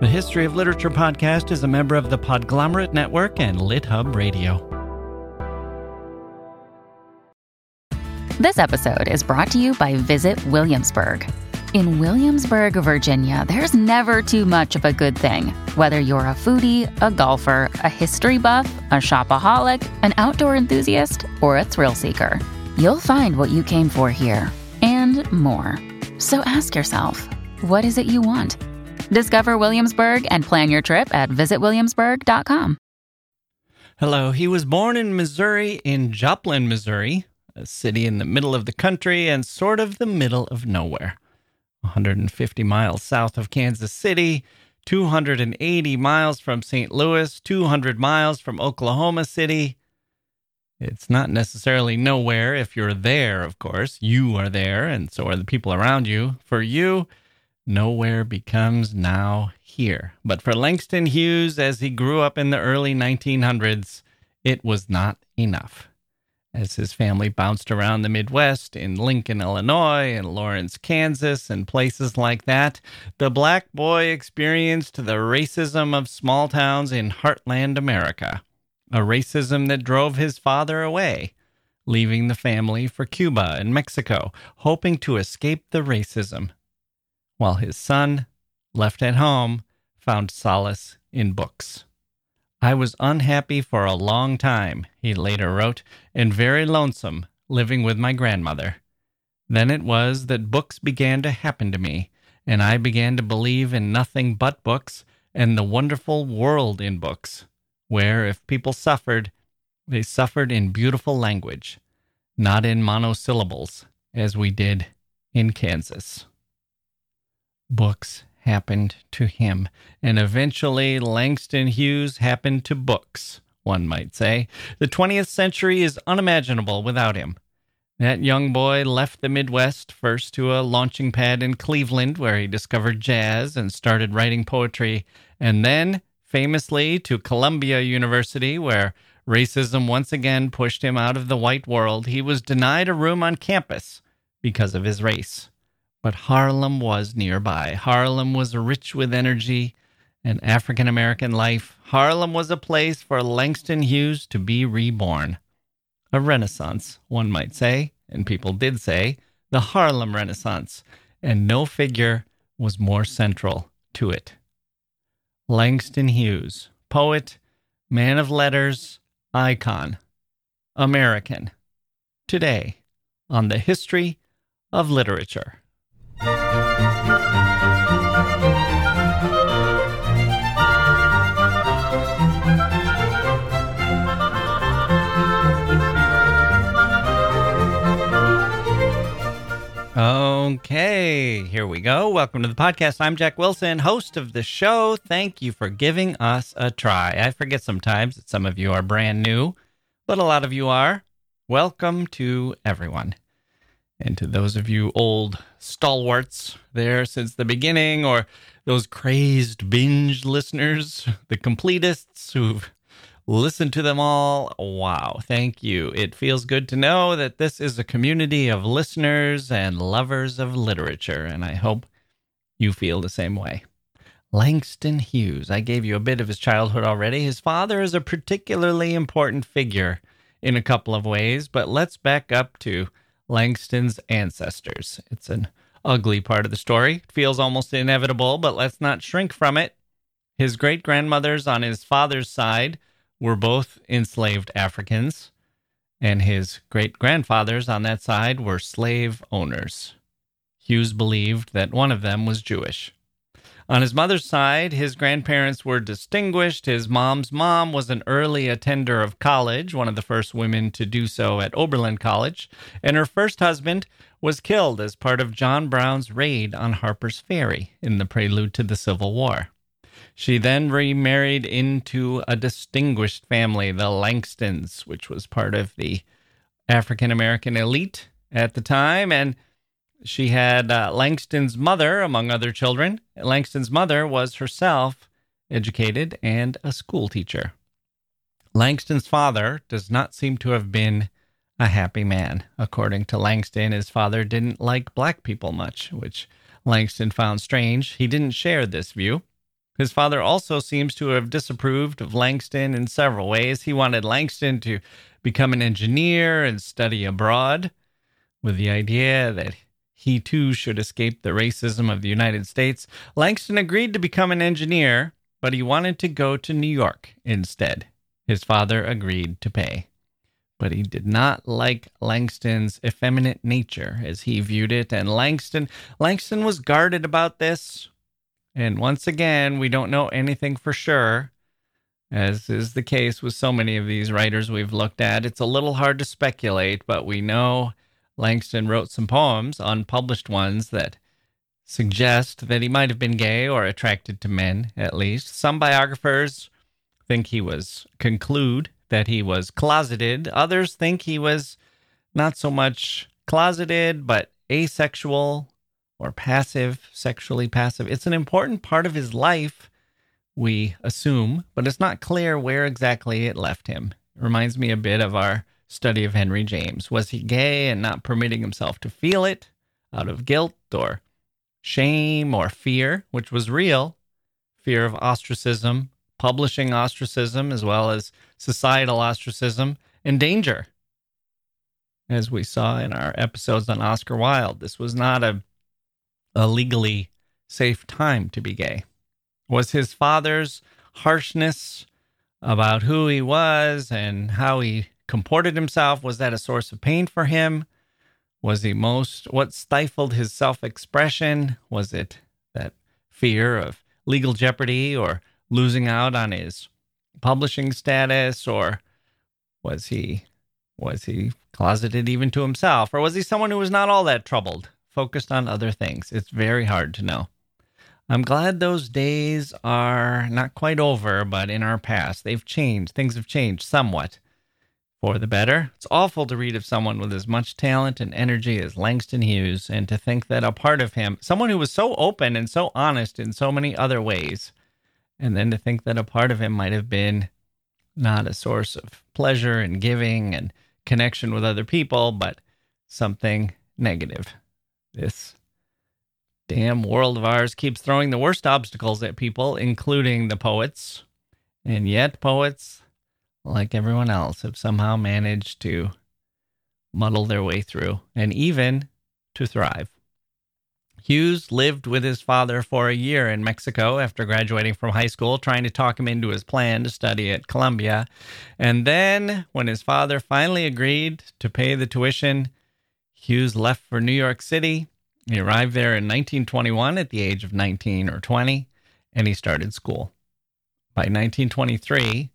The History of Literature podcast is a member of the Podglomerate Network and LitHub Radio. This episode is brought to you by Visit Williamsburg. In Williamsburg, Virginia, there's never too much of a good thing. Whether you're a foodie, a golfer, a history buff, a shopaholic, an outdoor enthusiast, or a thrill seeker, you'll find what you came for here and more. So ask yourself, what is it you want? Discover Williamsburg and plan your trip at visitwilliamsburg.com. Hello, he was born in Missouri, in Joplin, Missouri, a city in the middle of the country and sort of the middle of nowhere. 150 miles south of Kansas City, 280 miles from St. Louis, 200 miles from Oklahoma City. It's not necessarily nowhere if you're there, of course. You are there, and so are the people around you. For you, nowhere becomes now here. But for Langston Hughes, as he grew up in the early 1900s, it was not enough as his family bounced around the Midwest in Lincoln, Illinois, and Lawrence, Kansas, and places like that, the black boy experienced the racism of small towns in heartland America, a racism that drove his father away, leaving the family for Cuba and Mexico, hoping to escape the racism, while his son, left at home, found solace in books. I was unhappy for a long time, he later wrote, and very lonesome living with my grandmother. Then it was that books began to happen to me, and I began to believe in nothing but books and the wonderful world in books, where if people suffered, they suffered in beautiful language, not in monosyllables, as we did in Kansas. Books happened to him. And eventually, Langston Hughes happened to books, one might say. The 20th century is unimaginable without him. That young boy left the Midwest first to a launching pad in Cleveland, where he discovered jazz and started writing poetry, and then, famously, to Columbia University, where racism once again pushed him out of the white world. He was denied a room on campus because of his race. But Harlem was nearby. Harlem was rich with energy and African American life. Harlem was a place for Langston Hughes to be reborn. A renaissance, one might say, and people did say, the Harlem Renaissance, and no figure was more central to it. Langston Hughes, poet, man of letters, icon, American. Today, on the history of literature. Okay, here we go. Welcome to the podcast. I'm Jacke Wilson, host of the show. Thank you for giving us a try. I forget sometimes that some of you are brand new, but a lot of you are. Welcome to everyone. And to those of you old stalwarts there since the beginning, or those crazed binge listeners, the completists who've listened to them all, wow, thank you. It feels good to know that this is a community of listeners and lovers of literature, and I hope you feel the same way. Langston Hughes, I gave you a bit of his childhood already. His father is a particularly important figure in a couple of ways, but let's back up to Langston's ancestors. It's an ugly part of the story. It feels almost inevitable, but let's not shrink from it. His great grandmothers on his father's side were both enslaved Africans, and his great grandfathers on that side were slave owners. Hughes believed that one of them was Jewish. On his mother's side, his grandparents were distinguished. His mom's mom was an early attender of college, one of the first women to do so at Oberlin College, and her first husband was killed as part of John Brown's raid on Harper's Ferry in the prelude to the Civil War. She then remarried into a distinguished family, the Langstons, which was part of the African American elite at the time, and she had uh, Langston's mother, among other children. Langston's mother was herself educated and a school teacher. Langston's father does not seem to have been a happy man. According to Langston, his father didn't like black people much, which Langston found strange. He didn't share this view. His father also seems to have disapproved of Langston in several ways. He wanted Langston to become an engineer and study abroad, with the idea that he too should escape the racism of the United States. Langston agreed to become an engineer, but he wanted to go to New York instead. His father agreed to pay. But he did not like Langston's effeminate nature as he viewed it, and Langston Langston was guarded about this. And once again, we don't know anything for sure, as is the case with so many of these writers we've looked at. It's a little hard to speculate, but we know Langston wrote some poems, unpublished ones, that suggest that he might have been gay or attracted to men, at least. Some biographers think he was, conclude that he was closeted. Others think he was not so much closeted, but asexual or passive, sexually passive. It's an important part of his life, we assume, but it's not clear where exactly it left him. It reminds me a bit of our study of Henry James. Was he gay and not permitting himself to feel it out of guilt or shame or fear, which was real? Fear of ostracism, publishing ostracism, as well as societal ostracism, and danger. As we saw in our episodes on Oscar Wilde, this was not a a legally safe time to be gay? Was his father's harshness about who he was and how he comported himself was that a source of pain for him? Was he most what stifled his self-expression? Was it that fear of legal jeopardy or losing out on his publishing status or was he was he closeted even to himself or was he someone who was not all that troubled focused on other things. It's very hard to know. I'm glad those days are not quite over, but in our past. They've changed. Things have changed somewhat for the better. It's awful to read of someone with as much talent and energy as Langston Hughes and to think that a part of him, someone who was so open and so honest in so many other ways, and then to think that a part of him might have been not a source of pleasure and giving and connection with other people, but something negative. This damn world of ours keeps throwing the worst obstacles at people, including the poets. And yet, poets, like everyone else, have somehow managed to muddle their way through and even to thrive. Hughes lived with his father for a year in Mexico after graduating from high school, trying to talk him into his plan to study at Columbia. And then, when his father finally agreed to pay the tuition, Hughes left for New York City. He arrived there in 1921 at the age of 19 or 20, and he started school. By 1923,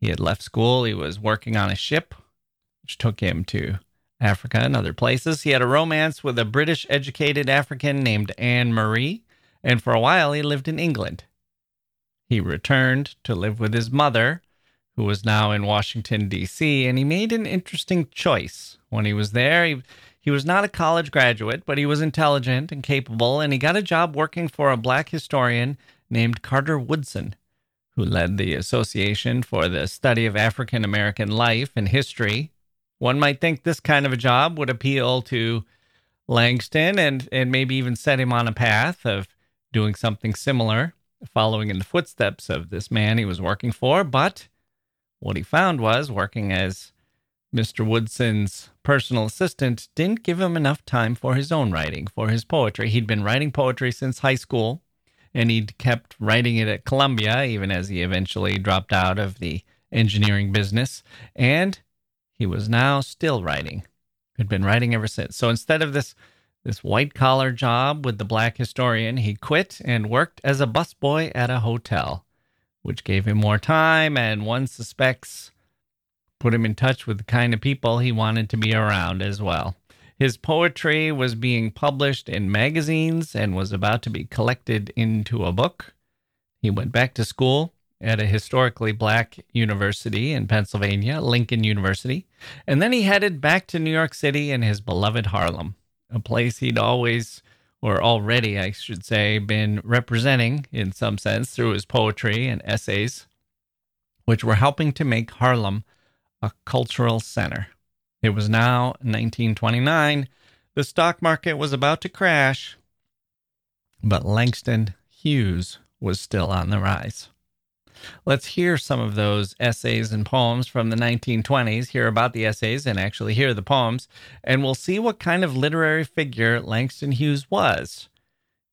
he had left school. He was working on a ship, which took him to Africa and other places. He had a romance with a British educated African named Anne Marie, and for a while he lived in England. He returned to live with his mother, who was now in Washington, D.C., and he made an interesting choice. When he was there, he he was not a college graduate, but he was intelligent and capable, and he got a job working for a black historian named Carter Woodson, who led the Association for the Study of African American Life and History. One might think this kind of a job would appeal to Langston and, and maybe even set him on a path of doing something similar, following in the footsteps of this man he was working for. But what he found was working as Mr. Woodson's personal assistant didn't give him enough time for his own writing, for his poetry. He'd been writing poetry since high school, and he'd kept writing it at Columbia, even as he eventually dropped out of the engineering business. And he was now still writing. Had been writing ever since. So instead of this this white collar job with the black historian, he quit and worked as a busboy at a hotel, which gave him more time and one suspects put him in touch with the kind of people he wanted to be around as well. His poetry was being published in magazines and was about to be collected into a book. He went back to school at a historically black university in Pennsylvania, Lincoln University, and then he headed back to New York City and his beloved Harlem, a place he'd always, or already, I should say, been representing in some sense through his poetry and essays, which were helping to make Harlem a cultural center. It was now 1929. The stock market was about to crash, but Langston Hughes was still on the rise. Let's hear some of those essays and poems from the 1920s, hear about the essays and actually hear the poems, and we'll see what kind of literary figure Langston Hughes was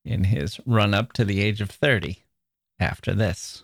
in his run up to the age of 30 after this.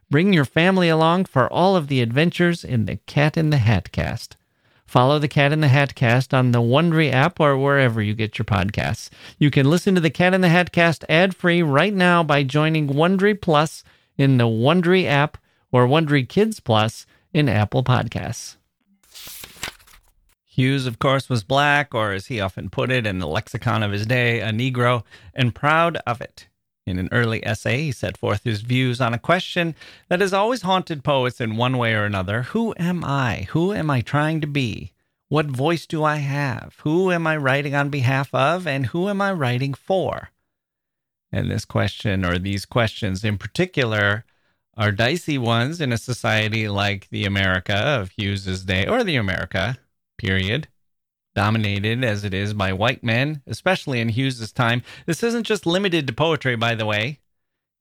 bring your family along for all of the adventures in the Cat in the Hat cast. Follow the Cat in the Hat cast on the Wondery app or wherever you get your podcasts. You can listen to the Cat in the Hat cast ad free right now by joining Wondery Plus in the Wondery app or Wondery Kids Plus in Apple Podcasts. Hughes, of course, was black, or as he often put it in the lexicon of his day, a Negro, and proud of it. In an early essay, he set forth his views on a question that has always haunted poets in one way or another Who am I? Who am I trying to be? What voice do I have? Who am I writing on behalf of? And who am I writing for? And this question, or these questions in particular, are dicey ones in a society like the America of Hughes's day, or the America, period dominated as it is by white men, especially in Hughes's time. This isn't just limited to poetry, by the way.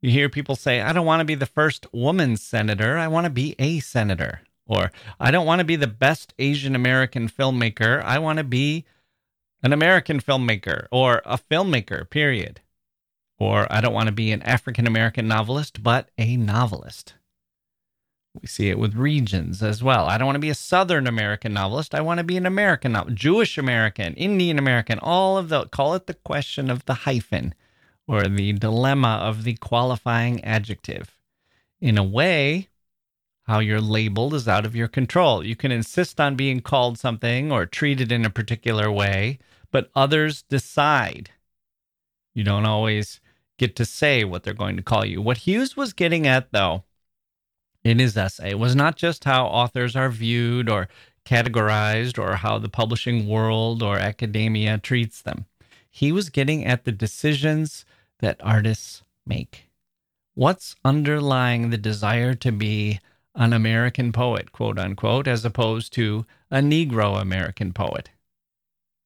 You hear people say, I don't want to be the first woman senator, I want to be a senator. Or, I don't want to be the best Asian American filmmaker, I want to be an American filmmaker or a filmmaker, period. Or, I don't want to be an African American novelist, but a novelist. We see it with regions as well. I don't want to be a Southern American novelist. I want to be an American novelist, Jewish American, Indian American, all of the, call it the question of the hyphen or the dilemma of the qualifying adjective. In a way, how you're labeled is out of your control. You can insist on being called something or treated in a particular way, but others decide. You don't always get to say what they're going to call you. What Hughes was getting at, though, his essay was not just how authors are viewed or categorized or how the publishing world or academia treats them. He was getting at the decisions that artists make. What's underlying the desire to be an American poet, quote unquote, as opposed to a Negro American poet?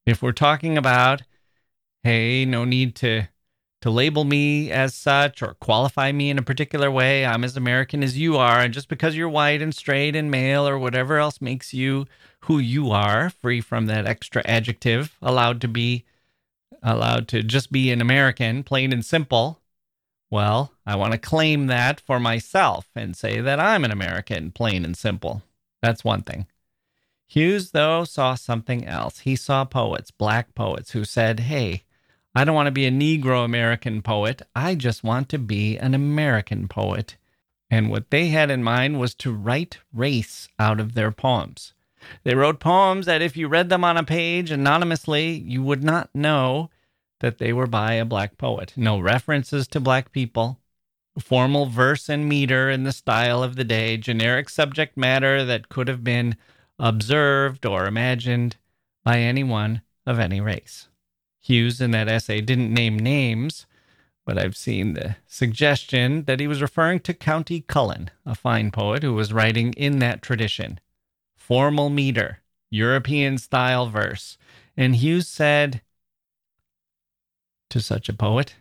If we're talking about, hey, no need to to label me as such or qualify me in a particular way. I'm as American as you are. And just because you're white and straight and male or whatever else makes you who you are, free from that extra adjective, allowed to be allowed to just be an American, plain and simple. Well, I want to claim that for myself and say that I'm an American, plain and simple. That's one thing. Hughes, though, saw something else. He saw poets, black poets, who said, Hey, I don't want to be a Negro American poet. I just want to be an American poet. And what they had in mind was to write race out of their poems. They wrote poems that if you read them on a page anonymously, you would not know that they were by a black poet. No references to black people, formal verse and meter in the style of the day, generic subject matter that could have been observed or imagined by anyone of any race. Hughes in that essay didn't name names, but I've seen the suggestion that he was referring to Countee Cullen, a fine poet who was writing in that tradition. Formal meter, European style verse. And Hughes said to such a poet,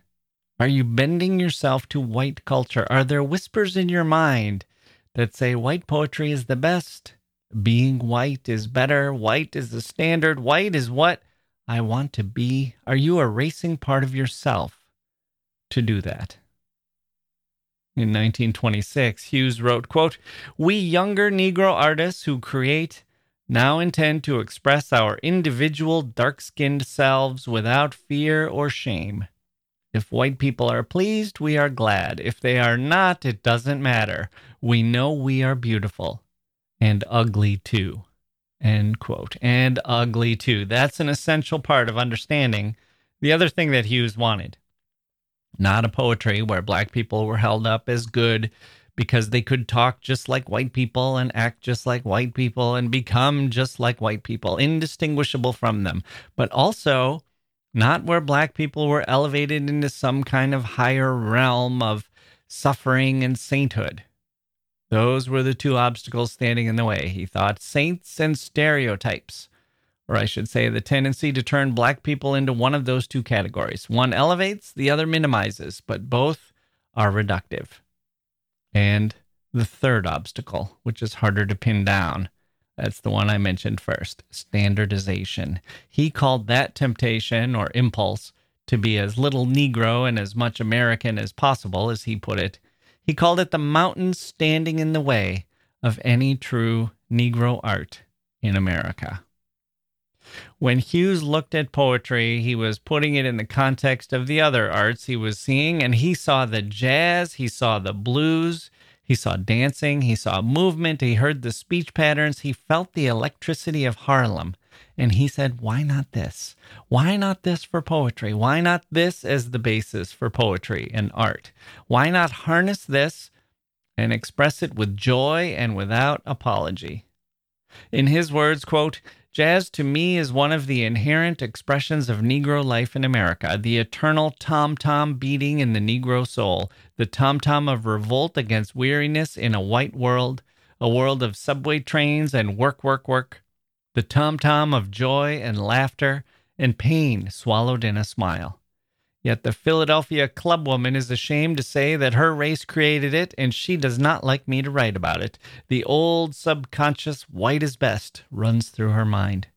Are you bending yourself to white culture? Are there whispers in your mind that say white poetry is the best? Being white is better. White is the standard. White is what I want to be? Are you erasing part of yourself to do that? In 1926, Hughes wrote, quote, We younger Negro artists who create now intend to express our individual dark skinned selves without fear or shame. If white people are pleased, we are glad. If they are not, it doesn't matter. We know we are beautiful and ugly too. End quote. And ugly too. That's an essential part of understanding the other thing that Hughes wanted. Not a poetry where black people were held up as good because they could talk just like white people and act just like white people and become just like white people, indistinguishable from them. But also, not where black people were elevated into some kind of higher realm of suffering and sainthood. Those were the two obstacles standing in the way, he thought saints and stereotypes. Or I should say, the tendency to turn black people into one of those two categories. One elevates, the other minimizes, but both are reductive. And the third obstacle, which is harder to pin down, that's the one I mentioned first standardization. He called that temptation or impulse to be as little Negro and as much American as possible, as he put it. He called it the mountain standing in the way of any true Negro art in America. When Hughes looked at poetry, he was putting it in the context of the other arts he was seeing, and he saw the jazz, he saw the blues, he saw dancing, he saw movement, he heard the speech patterns, he felt the electricity of Harlem. And he said, Why not this? Why not this for poetry? Why not this as the basis for poetry and art? Why not harness this and express it with joy and without apology? In his words, quote, Jazz to me is one of the inherent expressions of Negro life in America, the eternal tom tom beating in the Negro soul, the tom tom of revolt against weariness in a white world, a world of subway trains and work, work, work, the tom tom of joy and laughter and pain swallowed in a smile. Yet the Philadelphia clubwoman is ashamed to say that her race created it, and she does not like me to write about it. The old subconscious white is best runs through her mind.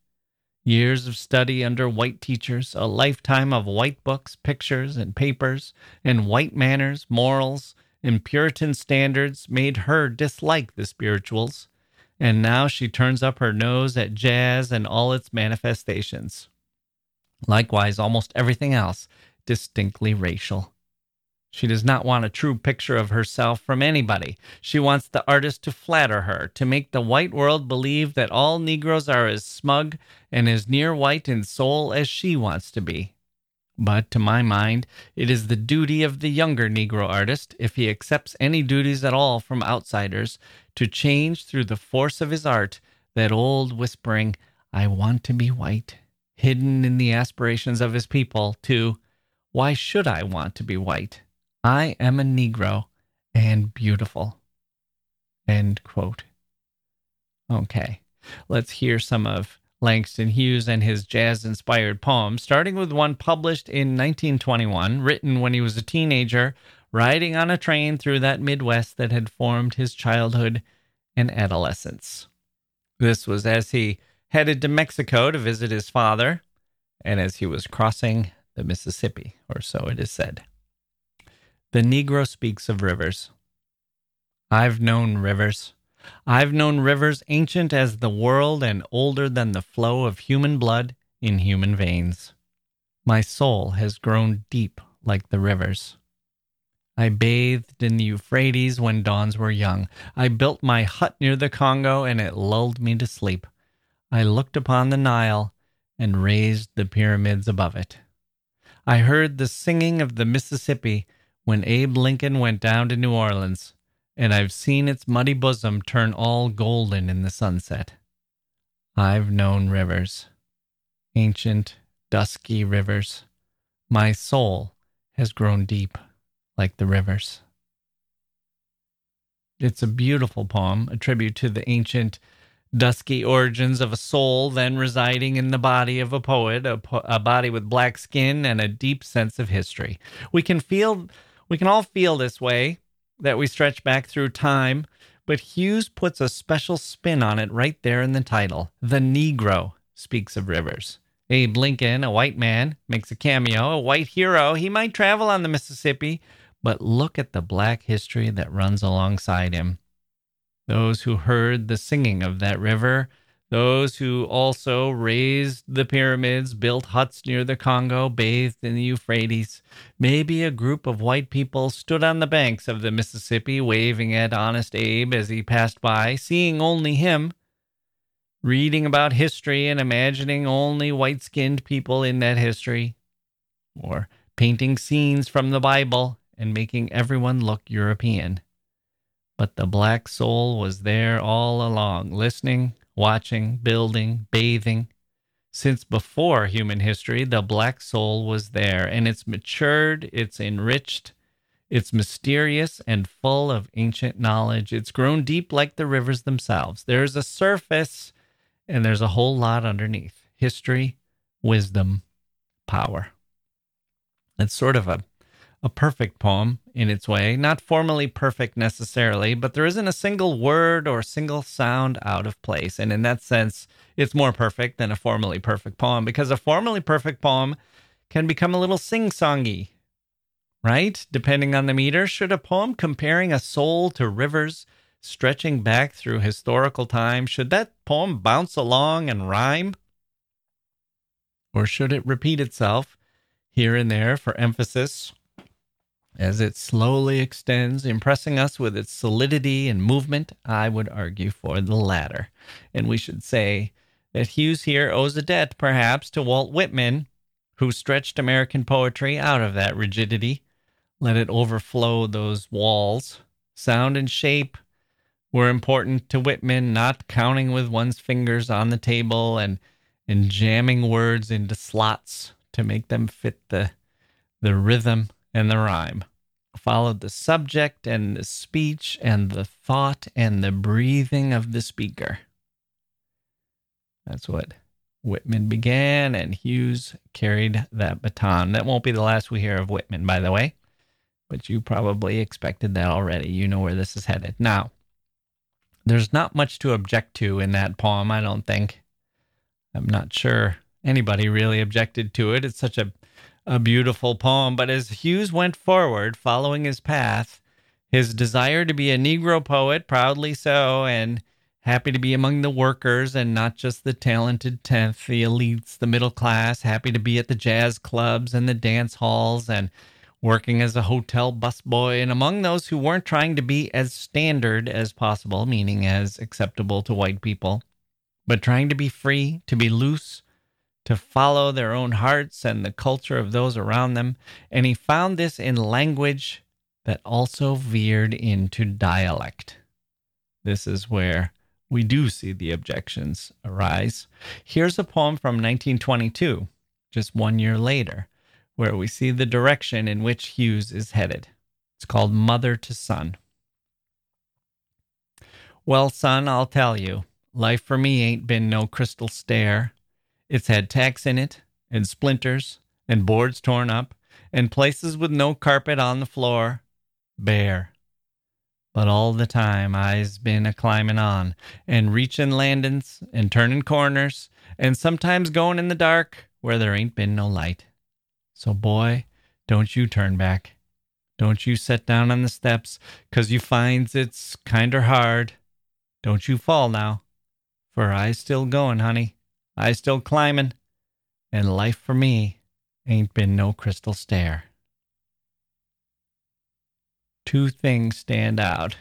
Years of study under white teachers, a lifetime of white books, pictures, and papers, and white manners, morals, and Puritan standards made her dislike the spirituals, and now she turns up her nose at jazz and all its manifestations. Likewise, almost everything else distinctly racial. She does not want a true picture of herself from anybody. She wants the artist to flatter her, to make the white world believe that all Negroes are as smug and as near white in soul as she wants to be. But to my mind, it is the duty of the younger Negro artist, if he accepts any duties at all from outsiders, to change through the force of his art that old whispering, I want to be white, hidden in the aspirations of his people, to why should I want to be white? I am a Negro and beautiful. End quote. Okay, let's hear some of Langston Hughes and his jazz inspired poems, starting with one published in 1921, written when he was a teenager, riding on a train through that Midwest that had formed his childhood and adolescence. This was as he headed to Mexico to visit his father, and as he was crossing the Mississippi, or so it is said. The Negro speaks of rivers. I've known rivers. I've known rivers ancient as the world and older than the flow of human blood in human veins. My soul has grown deep like the rivers. I bathed in the Euphrates when dawns were young. I built my hut near the Congo and it lulled me to sleep. I looked upon the Nile and raised the pyramids above it. I heard the singing of the Mississippi when Abe Lincoln went down to New Orleans, and I've seen its muddy bosom turn all golden in the sunset. I've known rivers, ancient, dusky rivers. My soul has grown deep like the rivers. It's a beautiful poem, a tribute to the ancient dusky origins of a soul then residing in the body of a poet, a, po- a, body with black skin and a deep sense of history. We can feel, we can all feel this way that we stretch back through time, but Hughes puts a special spin on it right there in the title. The Negro speaks of rivers. Abe Lincoln, a white man, makes a cameo, a white hero. He might travel on the Mississippi, but look at the black history that runs alongside him. Those who heard the singing of that river, those who also raised the pyramids, built huts near the Congo, bathed in the Euphrates. Maybe a group of white people stood on the banks of the Mississippi, waving at Honest Abe as he passed by, seeing only him, reading about history and imagining only white skinned people in that history, or painting scenes from the Bible and making everyone look European. But the black soul was there all along, listening, watching, building, bathing. Since before human history, the black soul was there, and it's matured, it's enriched, it's mysterious and full of ancient knowledge. It's grown deep like the rivers themselves. There's a surface, and there's a whole lot underneath history, wisdom, power. It's sort of a a perfect poem in its way, not formally perfect necessarily, but there isn't a single word or single sound out of place. And in that sense, it's more perfect than a formally perfect poem because a formally perfect poem can become a little sing songy, right? Depending on the meter. Should a poem comparing a soul to rivers stretching back through historical time, should that poem bounce along and rhyme? Or should it repeat itself here and there for emphasis as it slowly extends, impressing us with its solidity and movement, I would argue for the latter. And we should say that Hughes here owes a debt, perhaps, to Walt Whitman, who stretched American poetry out of that rigidity, let it overflow those walls. Sound and shape were important to Whitman, not counting with one's fingers on the table and, and jamming words into slots to make them fit the, the rhythm and the rhyme. Followed the subject and the speech and the thought and the breathing of the speaker. That's what Whitman began, and Hughes carried that baton. That won't be the last we hear of Whitman, by the way, but you probably expected that already. You know where this is headed. Now, there's not much to object to in that poem, I don't think. I'm not sure anybody really objected to it. It's such a a beautiful poem. But as Hughes went forward, following his path, his desire to be a Negro poet, proudly so, and happy to be among the workers and not just the talented tenth, the elites, the middle class, happy to be at the jazz clubs and the dance halls and working as a hotel busboy and among those who weren't trying to be as standard as possible, meaning as acceptable to white people, but trying to be free, to be loose, to follow their own hearts and the culture of those around them. And he found this in language that also veered into dialect. This is where we do see the objections arise. Here's a poem from 1922, just one year later, where we see the direction in which Hughes is headed. It's called Mother to Son. Well, son, I'll tell you, life for me ain't been no crystal stair. It's had tacks in it, and splinters, and boards torn up, and places with no carpet on the floor, bare. But all the time I's been a climbing on, and reachin' landin's, and turnin' corners, and sometimes goin' in the dark where there ain't been no light. So, boy, don't you turn back. Don't you set down on the steps, 'cause you finds it's kinder hard. Don't you fall now, for I's still goin', honey. I still climbing, and life for me ain't been no crystal stair. Two things stand out.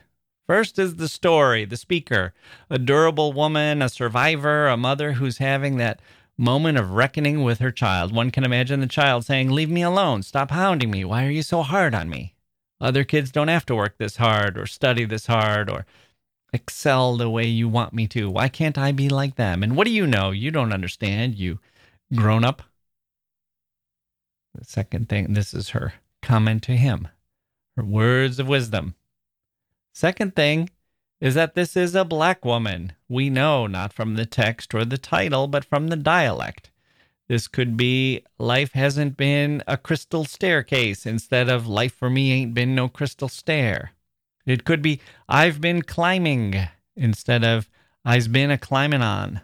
First is the story, the speaker, a durable woman, a survivor, a mother who's having that moment of reckoning with her child. One can imagine the child saying, Leave me alone, stop hounding me, why are you so hard on me? Other kids don't have to work this hard or study this hard or excel the way you want me to? Why can't I be like them? And what do you know? You don't understand, you grown up. The second thing, this is her comment to him, her words of wisdom. Second thing is that this is a black woman. We know not from the text or the title, but from the dialect. This could be life hasn't been a crystal staircase instead of life for me ain't been no crystal stair. It could be I've been climbing instead of I've been a climbing on.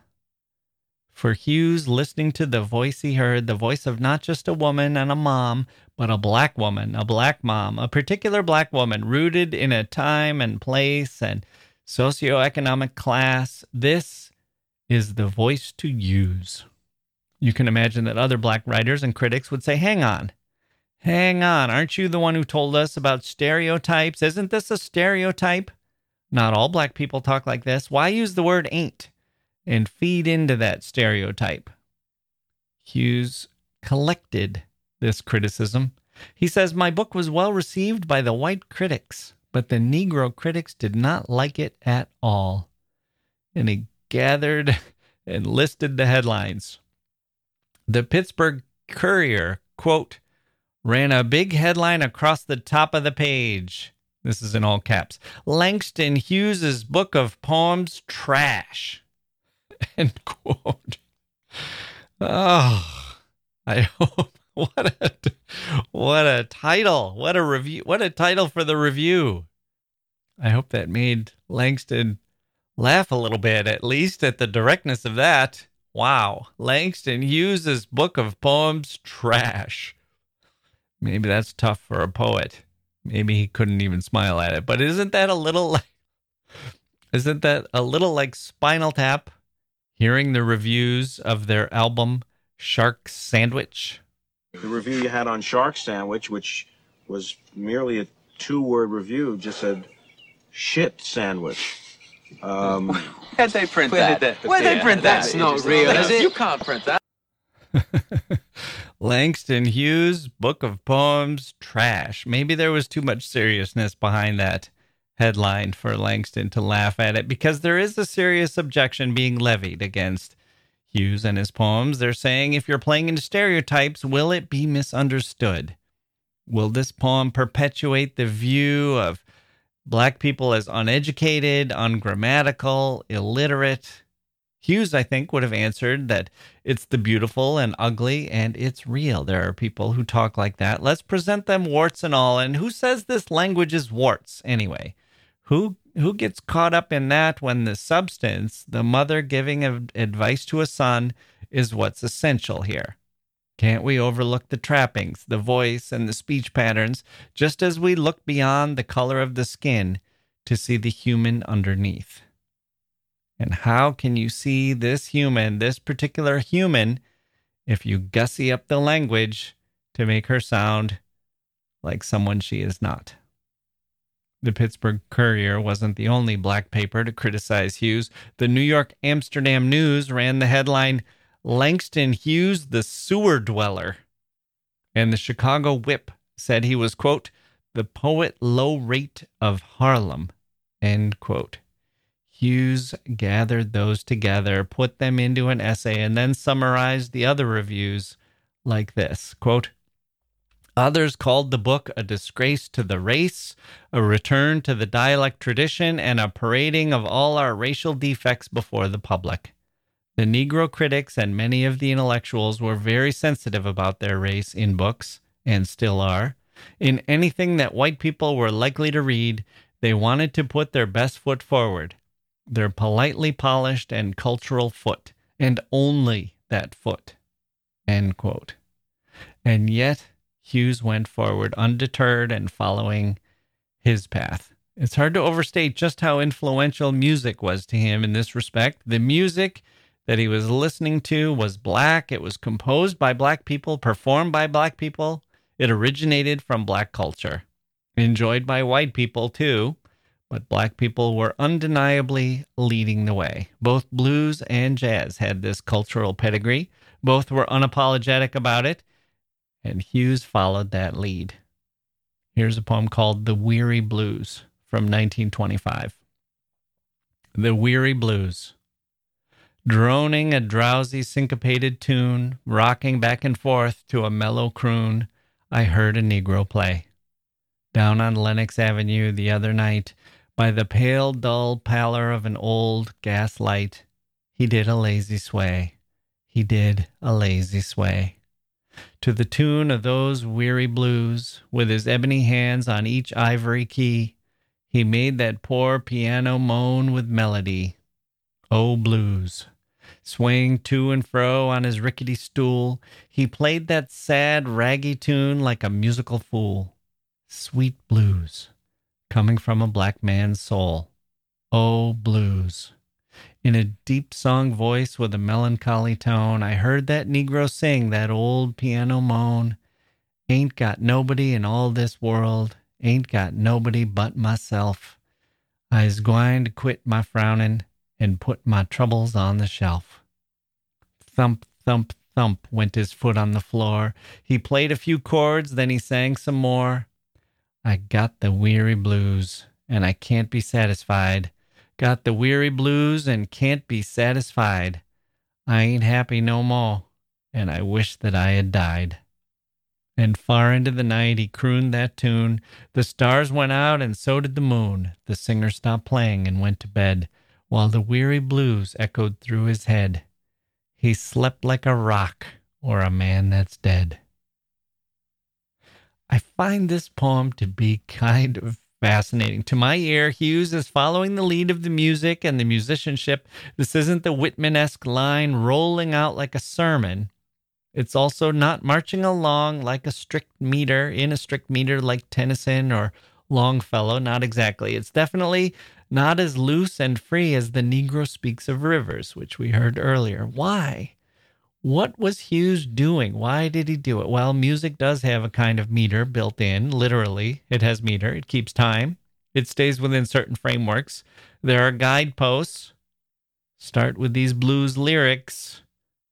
for Hughes listening to the voice he heard, the voice of not just a woman and a mom, but a black woman, a black mom, a particular black woman rooted in a time and place and socioeconomic class. This is the voice to use. You can imagine that other black writers and critics would say, Hang on, hang on, aren't you the one who told us about stereotypes? Isn't this a stereotype? Not all black people talk like this. Why use the word ain't? and feed into that stereotype. Hughes collected this criticism. He says, My book was well received by the white critics, but the Negro critics did not like it at all. And he gathered and listed the headlines. The Pittsburgh Courier, quote, ran a big headline across the top of the page. This is in all caps. Langston Hughes's book of poems trash. End quote. Oh, I hope. What a what a title! What a review! What a title for the review! I hope that made Langston laugh a little bit, at least at the directness of that. Wow, Langston Hughes' book of poems trash. Maybe that's tough for a poet. Maybe he couldn't even smile at it. But isn't that a little like? Isn't that a little like Spinal Tap? hearing the reviews of their album Shark Sandwich. The review you had on Shark Sandwich, which was merely a two word review, just said shit sandwich. Um, Where'd they print that? Where'd they print that? That's not real, is it? You can't print that. Langston Hughes' book of poems, trash. Maybe there was too much seriousness behind that headline for Langston to laugh at it because there is a serious objection being levied against Hughes and his poems. They're saying if you're playing into stereotypes, will it be misunderstood? Will this poem perpetuate the view of black people as uneducated, ungrammatical, illiterate? Hughes, I think, would have answered that it's the beautiful and ugly and it's real. There are people who talk like that. Let's present them warts and all. And who says this language is warts anyway? Who who gets caught up in that when the substance, the mother giving advice to a son, is what's essential here? Can't we overlook the trappings, the voice, and the speech patterns, just as we look beyond the color of the skin to see the human underneath? And how can you see this human, this particular human, if you gussy up the language to make her sound like someone she is not? The Pittsburgh Courier wasn't the only black paper to criticize Hughes. The New York Amsterdam News ran the headline Langston Hughes, the sewer dweller. And the Chicago Whip said he was, quote, the poet low rate of Harlem, end quote. Hughes gathered those together, put them into an essay, and then summarized the other reviews like this quote, Others called the book a disgrace to the race, a return to the dialect tradition, and a parading of all our racial defects before the public. The Negro critics and many of the intellectuals were very sensitive about their race in books, and still are. In anything that white people were likely to read, they wanted to put their best foot forward, their politely polished and cultural foot, and only that foot. And yet, Hughes went forward undeterred and following his path. It's hard to overstate just how influential music was to him in this respect. The music that he was listening to was black, it was composed by black people, performed by black people, it originated from black culture. Enjoyed by white people too, but black people were undeniably leading the way. Both blues and jazz had this cultural pedigree. Both were unapologetic about it, and Hughes followed that lead. Here's a poem called The Weary Blues from 1925. The Weary Blues. Droning a drowsy syncopated tune, rocking back and forth to a mellow croon, I heard a Negro play. Down on Lenox Avenue the other night, by the pale, dull pallor of an old gas light, he did a lazy sway. He did a lazy sway to the tune of those weary blues, with his ebony hands on each ivory key, he made that poor piano moan with melody. Oh, blues, Swaying to and fro on his rickety stool, he played that sad, raggy tune like a musical fool. Sweet blues, coming from a black man's soul. Oh, blues. In a deep song voice with a melancholy tone, I heard that Negro sing that old piano moan. Ain't got nobody in all this world, ain't got nobody but myself. I's gwine to quit my frownin' and put my troubles on the shelf. Thump, thump, thump went his foot on the floor. He played a few chords, then he sang some more. I got the weary blues, and I can't be satisfied. Got the weary blues and can't be satisfied. I ain't happy no more, and I wish that I had died. And far into the night he crooned that tune. The stars went out, and so did the moon. The singer stopped playing and went to bed, while the weary blues echoed through his head. He slept like a rock or a man that's dead. I find this poem to be kind of fascinating. To my ear, Hughes is following the lead of the music and the musicianship. This isn't the Whitman esque line rolling out like a sermon. It's also not marching along like a strict meter, in a strict meter like Tennyson or Longfellow. Not exactly. It's definitely not as loose and free as the Negro speaks of rivers, which we heard earlier. Why? What was Hughes doing? Why did he do it? Well, music does have a kind of meter built in. Literally, it has meter, it keeps time, it stays within certain frameworks. There are guideposts. Start with these blues lyrics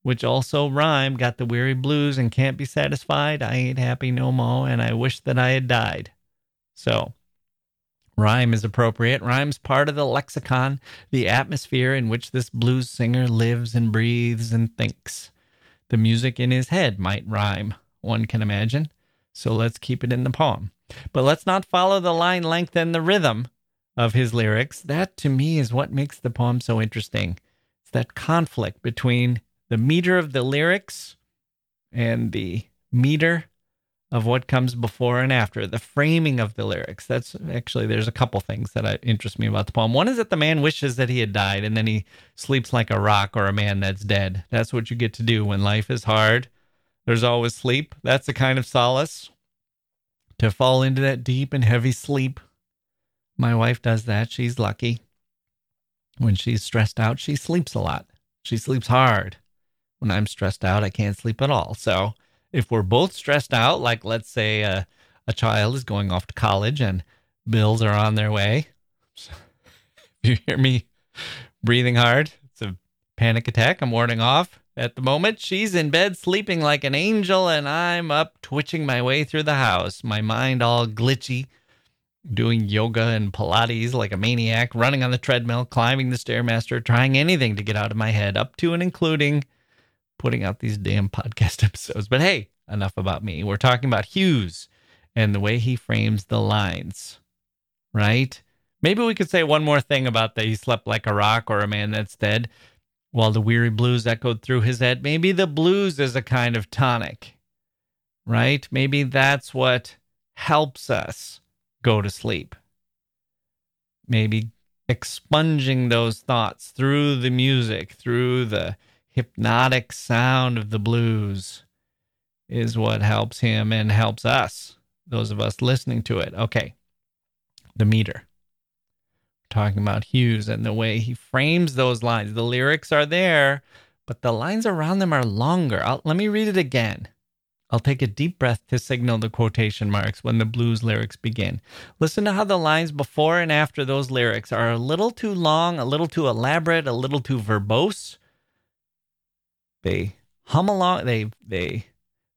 which also rhyme, got the weary blues and can't be satisfied. I ain't happy no more, and I wish that I had died. So, rhyme is appropriate. Rhyme's part of the lexicon, the atmosphere in which this blues singer lives and breathes and thinks. The music in his head might rhyme, one can imagine. So let's keep it in the poem. But let's not follow the line length and the rhythm of his lyrics. That to me is what makes the poem so interesting. It's that conflict between the meter of the lyrics and the meter of what comes before and after, the framing of the lyrics. That's actually, there's a couple things that interest me about the poem. One is that the man wishes that he had died and then he sleeps like a rock or a man that's dead. That's what you get to do when life is hard. There's always sleep. That's a kind of solace to fall into that deep and heavy sleep. My wife does that. She's lucky. When she's stressed out, she sleeps a lot. She sleeps hard when I'm stressed out, I can't sleep at all. So if we're both stressed out, like let's say uh, a child is going off to college and bills are on their way, you hear me breathing hard, it's a panic attack. I'm warding off. At the moment, she's in bed sleeping like an angel, and I'm up twitching my way through the house, my mind all glitchy, doing yoga and Pilates like a maniac, running on the treadmill, climbing the Stairmaster, trying anything to get out of my head, up to and including putting out these damn podcast episodes. But hey, enough about me. We're talking about Hughes and the way he frames the lines, right? Maybe we could say one more thing about that he slept like a rock or a man that's dead while the weary blues echoed through his head. Maybe the blues is a kind of tonic, right? Maybe that's what helps us go to sleep. Maybe expunging those thoughts through the music, through the hypnotic sound of the blues is what helps him and helps us, those of us listening to it. Okay, the meter. talking about Hughes and the way he frames those lines. The lyrics are there, but the lines around them are longer. I'll, let me read it again. I'll take a deep breath to signal the quotation marks when the blues lyrics begin. Listen to how the lines before and after those lyrics are a little too long, a little too elaborate, a little too verbose they hum along, they they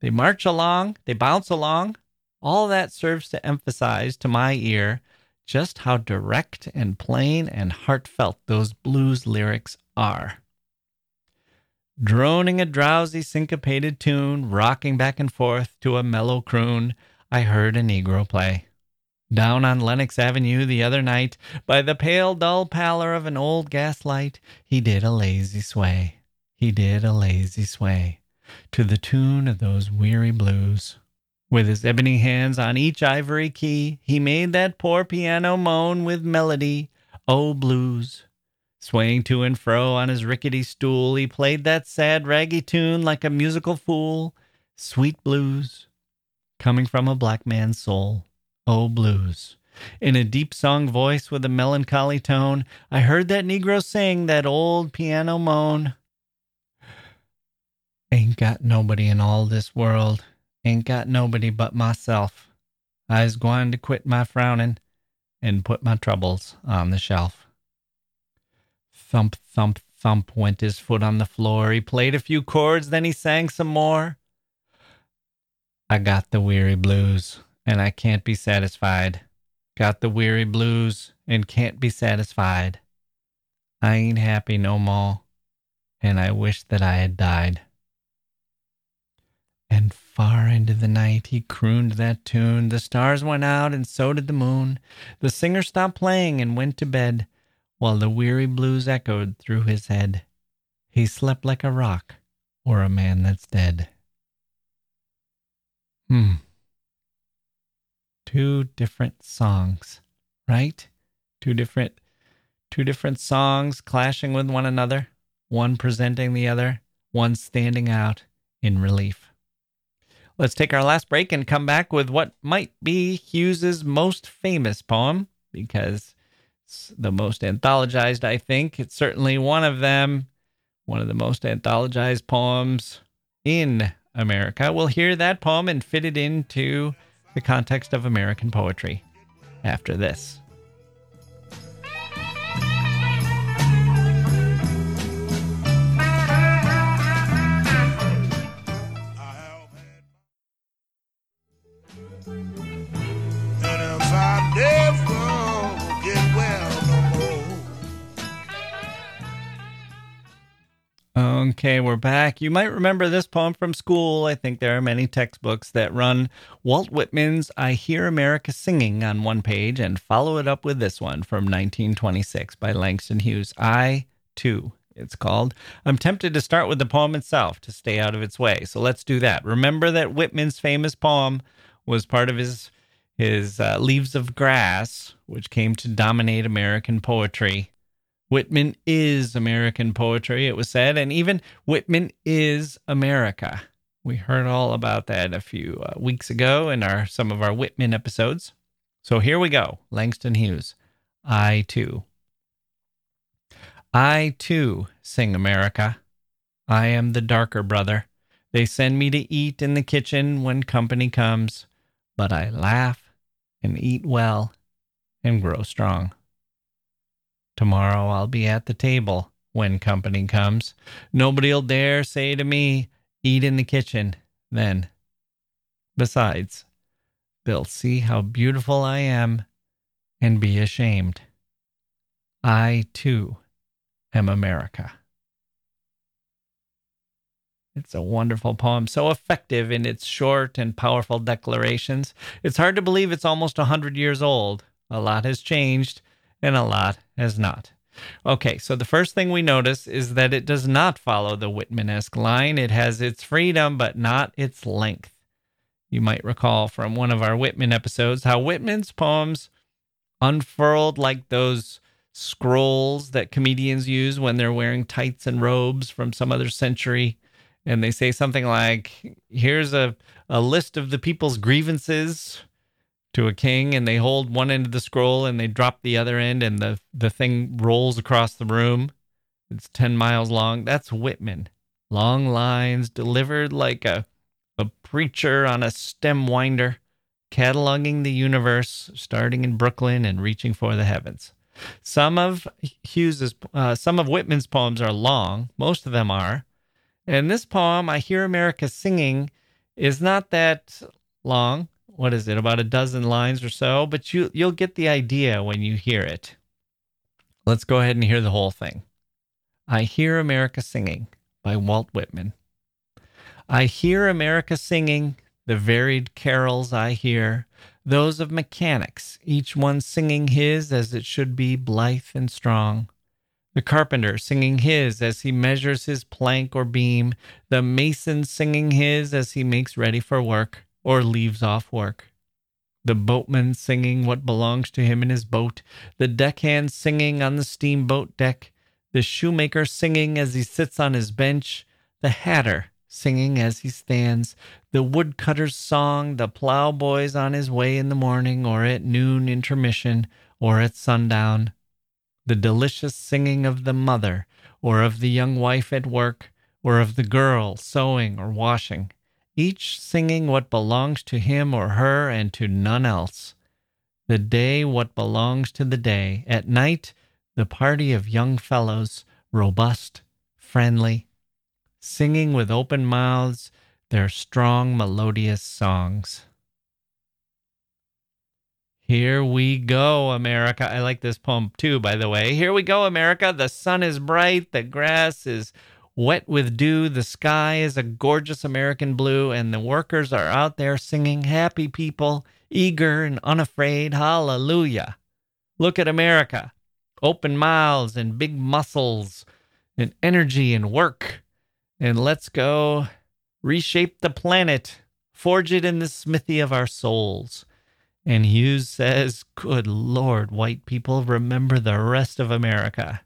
they march along, they bounce along. All that serves to emphasize to my ear just how direct and plain and heartfelt those blues lyrics are. Droning a drowsy syncopated tune, rocking back and forth to a mellow croon, I heard a Negro play. Down on Lenox Avenue the other night, by the pale dull pallor of an old gas light, he did a lazy sway he did a lazy sway to the tune of those weary blues. With his ebony hands on each ivory key, he made that poor piano moan with melody. Oh, blues, Swaying to and fro on his rickety stool, he played that sad raggy tune like a musical fool. Sweet blues, coming from a black man's soul. Oh, blues. In a deep song voice with a melancholy tone, I heard that Negro sing that old piano moan. Ain't got nobody in all this world, ain't got nobody but myself. I's gwine to quit my frowning and put my troubles on the shelf. Thump, thump, thump went his foot on the floor. He played a few chords, then he sang some more. I got the weary blues, and I can't be satisfied. Got the weary blues, and can't be satisfied. I ain't happy no more, and I wish that I had died. And far into the night he crooned that tune. The stars went out, and so did the moon. The singer stopped playing and went to bed while the weary blues echoed through his head. He slept like a rock or a man that's dead. Hmm. Two different songs, right? Two different two different songs clashing with one another, one presenting the other, one standing out in relief. Let's take our last break and come back with what might be Hughes's most famous poem because it's the most anthologized, I think. It's certainly one of them, one of the most anthologized poems in America. We'll hear that poem and fit it into the context of American poetry after this. Okay, we're back. You might remember this poem from school. I think there are many textbooks that run Walt Whitman's I Hear America Singing on one page and follow it up with this one from 1926 by Langston Hughes. I, too, it's called. I'm tempted to start with the poem itself to stay out of its way. So let's do that. Remember that Whitman's famous poem was part of his his uh, Leaves of Grass, which came to dominate American poetry Whitman is American poetry, it was said, and even Whitman is America. We heard all about that a few uh, weeks ago in our some of our Whitman episodes. So here we go. Langston Hughes. I too. I too sing America. I am the darker brother. They send me to eat in the kitchen when company comes, but I laugh and eat well and grow strong. Tomorrow I'll be at the table when company comes. Nobody'll dare say to me, eat in the kitchen then. Besides, they'll see how beautiful I am and be ashamed. I, too, am America. It's a wonderful poem, so effective in its short and powerful declarations. It's hard to believe it's almost a hundred years old. A lot has changed, and a lot has not. Okay, so the first thing we notice is that it does not follow the Whitman-esque line. It has its freedom, but not its length. You might recall from one of our Whitman episodes how Whitman's poems unfurled like those scrolls that comedians use when they're wearing tights and robes from some other century. And they say something like, here's a, a list of the people's grievances to a king and they hold one end of the scroll and they drop the other end and the, the thing rolls across the room. It's 10 miles long. That's Whitman. Long lines delivered like a, a preacher on a stem winder, cataloging the universe, starting in Brooklyn and reaching for the heavens. Some of Hughes's, uh, some of Whitman's poems are long. Most of them are. And this poem, I Hear America Singing, is not that long what is it about a dozen lines or so but you you'll get the idea when you hear it. Let's go ahead and hear the whole thing. I hear america singing by walt whitman. I hear america singing the varied carols i hear those of mechanics each one singing his as it should be blithe and strong. The carpenter singing his as he measures his plank or beam. The mason singing his as he makes ready for work or leaves off work. The boatman singing what belongs to him in his boat, the deckhand singing on the steamboat deck, the shoemaker singing as he sits on his bench, the hatter singing as he stands, the woodcutter's song, the plowboy's on his way in the morning or at noon intermission or at sundown, the delicious singing of the mother or of the young wife at work or of the girl sewing or washing, each singing what belongs to him or her and to none else. The day what belongs to the day. At night, the party of young fellows, robust, friendly, singing with open mouths their strong, melodious songs. Here we go, America. I like this poem too, by the way. Here we go, America. The sun is bright, the grass is wet with dew, the sky is a gorgeous American blue, and the workers are out there singing, Happy people, eager and unafraid. Hallelujah. Look at America. Open mouths and big muscles and energy and work and let's go reshape the planet, forge it in the smithy of our souls. And Hughes says, Good Lord, white people, remember the rest of America.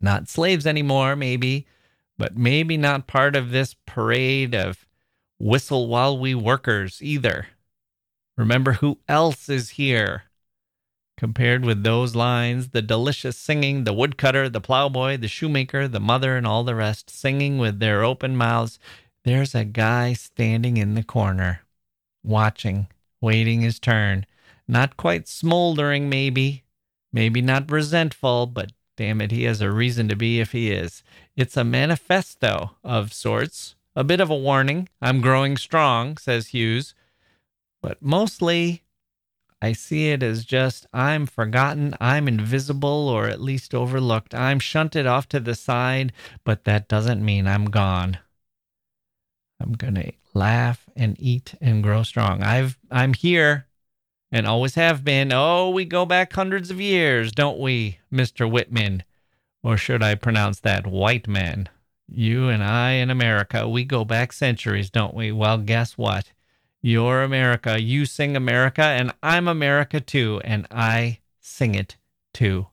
Not slaves anymore, maybe, but maybe not part of this parade of whistle while we workers either. Remember who else is here compared with those lines, the delicious singing, the woodcutter, the plowboy, the shoemaker, the mother, and all the rest singing with their open mouths, there's a guy standing in the corner, watching, waiting his turn. Not quite smoldering, maybe, maybe not resentful, but damn it, he has a reason to be if he is. It's a manifesto of sorts, a bit of a warning. I'm growing strong, says Hughes, but mostly I see it as just I'm forgotten, I'm invisible, or at least overlooked. I'm shunted off to the side, but that doesn't mean I'm gone. I'm gonna laugh and eat and grow strong. I've I'm here and always have been. Oh, we go back hundreds of years, don't we, Mr. Whitman? Or should I pronounce that white man? You and I in America, we go back centuries, don't we? Well, guess what? You're America. You sing America, and I'm America too, and I sing it too.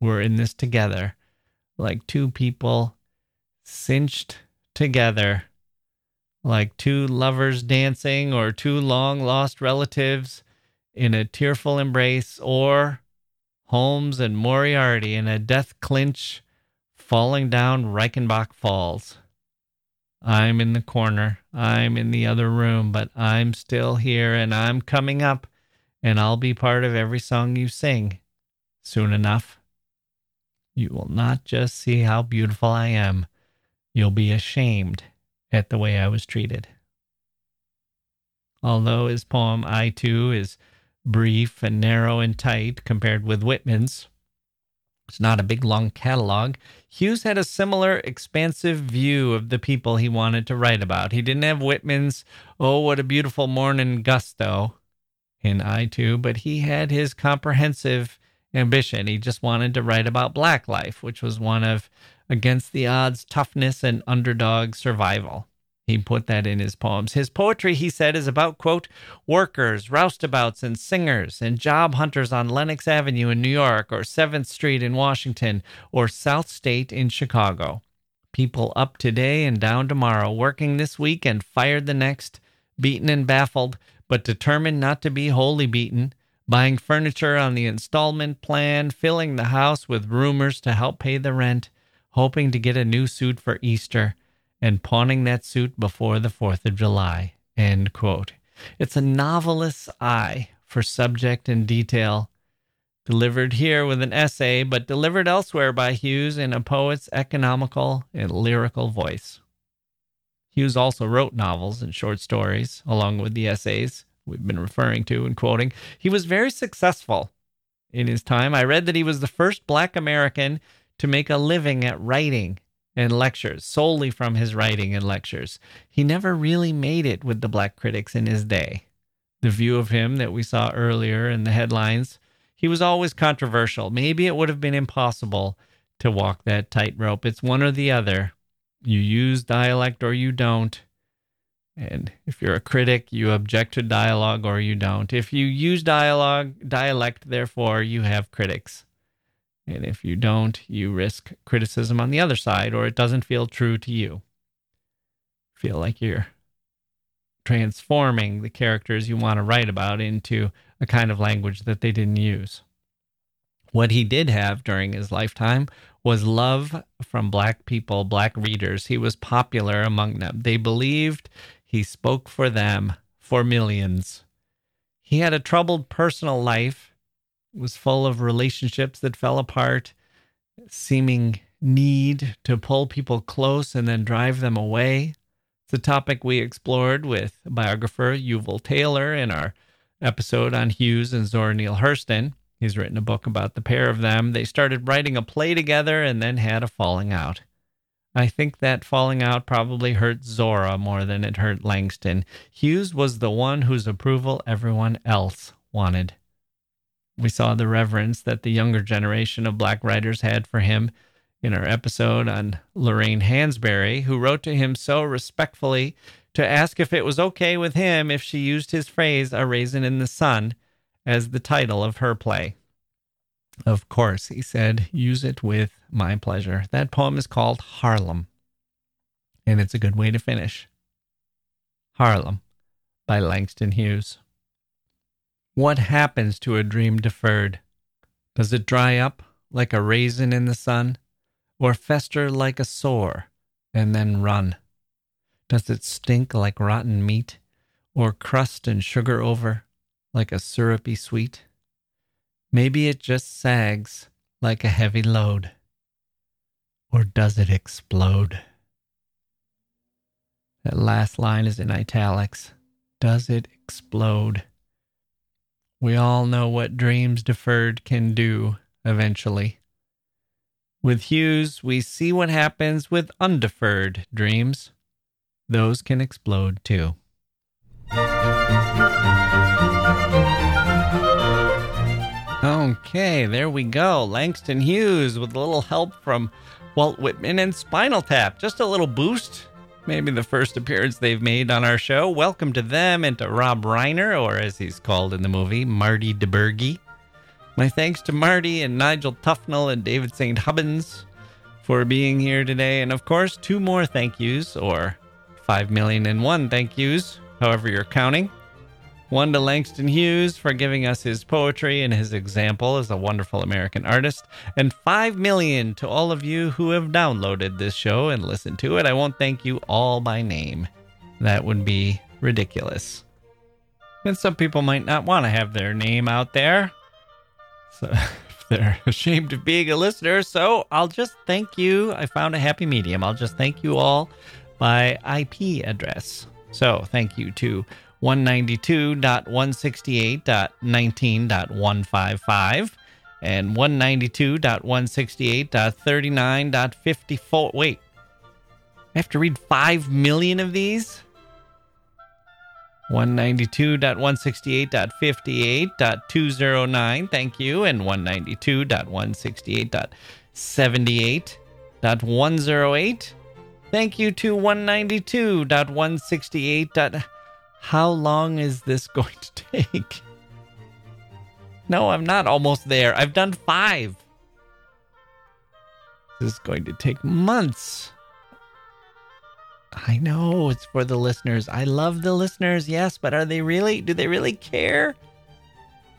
We're in this together, like two people cinched together, like two lovers dancing, or two long lost relatives in a tearful embrace, or Holmes and Moriarty in a death clinch falling down Reichenbach Falls. I'm in the corner. I'm in the other room, but I'm still here and I'm coming up and I'll be part of every song you sing. Soon enough, you will not just see how beautiful I am, you'll be ashamed at the way I was treated. Although his poem, I Too, is brief and narrow and tight compared with Whitman's, it's not a big, long catalog. Hughes had a similar expansive view of the people he wanted to write about. He didn't have Whitman's, oh, what a beautiful morning gusto in I Too, but he had his comprehensive ambition. He just wanted to write about black life, which was one of against the odds toughness and underdog survival. He put that in his poems. His poetry, he said, is about, quote, workers, roustabouts, and singers, and job hunters on Lenox Avenue in New York, or 7th Street in Washington, or South State in Chicago. People up today and down tomorrow, working this week and fired the next, beaten and baffled, but determined not to be wholly beaten, buying furniture on the installment plan, filling the house with roomers to help pay the rent, hoping to get a new suit for Easter and pawning that suit before the 4th of July. End quote. It's a novelist's eye for subject and detail, delivered here with an essay, but delivered elsewhere by Hughes in a poet's economical and lyrical voice. Hughes also wrote novels and short stories, along with the essays we've been referring to and quoting. He was very successful in his time. I read that he was the first black American to make a living at writing and lectures, solely from his writing and lectures. He never really made it with the black critics in his day. The view of him that we saw earlier in the headlines, he was always controversial. Maybe it would have been impossible to walk that tightrope. It's one or the other. You use dialect or you don't. And if you're a critic, you object to dialogue or you don't. If you use dialogue, dialect, therefore, you have critics. And if you don't, you risk criticism on the other side, or it doesn't feel true to you. Feel like you're transforming the characters you want to write about into a kind of language that they didn't use. What he did have during his lifetime was love from black people, black readers. He was popular among them. They believed he spoke for them, for millions. He had a troubled personal life, was full of relationships that fell apart, seeming need to pull people close and then drive them away. It's a topic we explored with biographer Yuval Taylor in our episode on Hughes and Zora Neale Hurston. He's written a book about the pair of them. They started writing a play together and then had a falling out. I think that falling out probably hurt Zora more than it hurt Langston. Hughes was the one whose approval everyone else wanted. We saw the reverence that the younger generation of black writers had for him in our episode on Lorraine Hansberry, who wrote to him so respectfully to ask if it was okay with him if she used his phrase, a raisin in the sun, as the title of her play. Of course, he said, use it with my pleasure. That poem is called Harlem, and it's a good way to finish. Harlem by Langston Hughes. What happens to a dream deferred? Does it dry up like a raisin in the sun, or fester like a sore and then run? Does it stink like rotten meat, or crust and sugar over? like a syrupy sweet. Maybe it just sags like a heavy load. Or does it explode? That last line is in italics. Does it explode? We all know what dreams deferred can do eventually. With Hughes, we see what happens with undeferred dreams. Those can explode too. Okay, there we go. Langston Hughes with a little help from Walt Whitman and Spinal Tap. Just a little boost. Maybe the first appearance they've made on our show. Welcome to them and to Rob Reiner, or as he's called in the movie, Marty DiBergi. My thanks to Marty and Nigel Tufnell and David St. Hubbins for being here today. And of course, two more thank yous, or five million and one thank yous, however you're counting. One to Langston Hughes for giving us his poetry and his example as a wonderful American artist. And five million to all of you who have downloaded this show and listened to it. I won't thank you all by name. That would be ridiculous. And some people might not want to have their name out there. So they're ashamed of being a listener. So I'll just thank you. I found a happy medium. I'll just thank you all by IP address. So thank you to 192.168.19.155 and 192.168.39.54. Wait, I have to read 5 million of these? 192.168.58.209, thank you, and 192.168.78.108. Thank you to 192.168. How long is this going to take? No, I'm not almost there. I've done five. This is going to take months. I know it's for the listeners. I love the listeners, yes, but are they really, do they really care?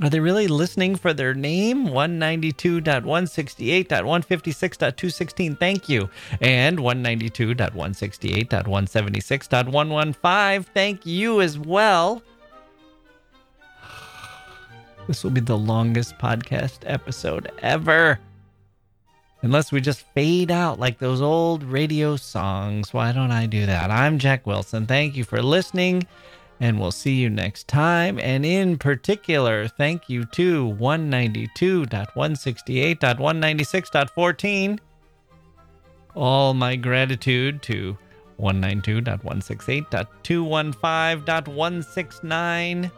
Are they really listening for their name? 192.168.156.216. Thank you. And 192.168.176.115. Thank you as well. This will be the longest podcast episode ever. Unless we just fade out like those old radio songs. Why don't I do that? I'm Jacke Wilson. Thank you for listening and we'll see you next time. And in particular, thank you to 192.168.196.14. All my gratitude to 192.168.215.169.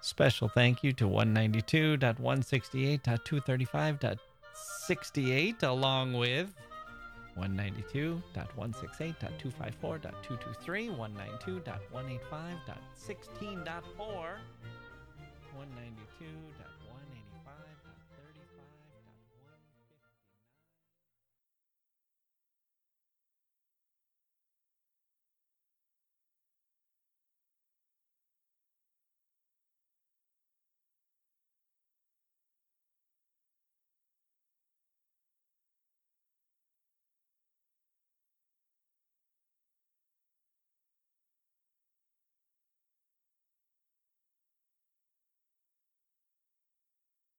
Special thank you to 192.168.235.68, along with 192.168.254.223, 192.185.16.4, 192.185.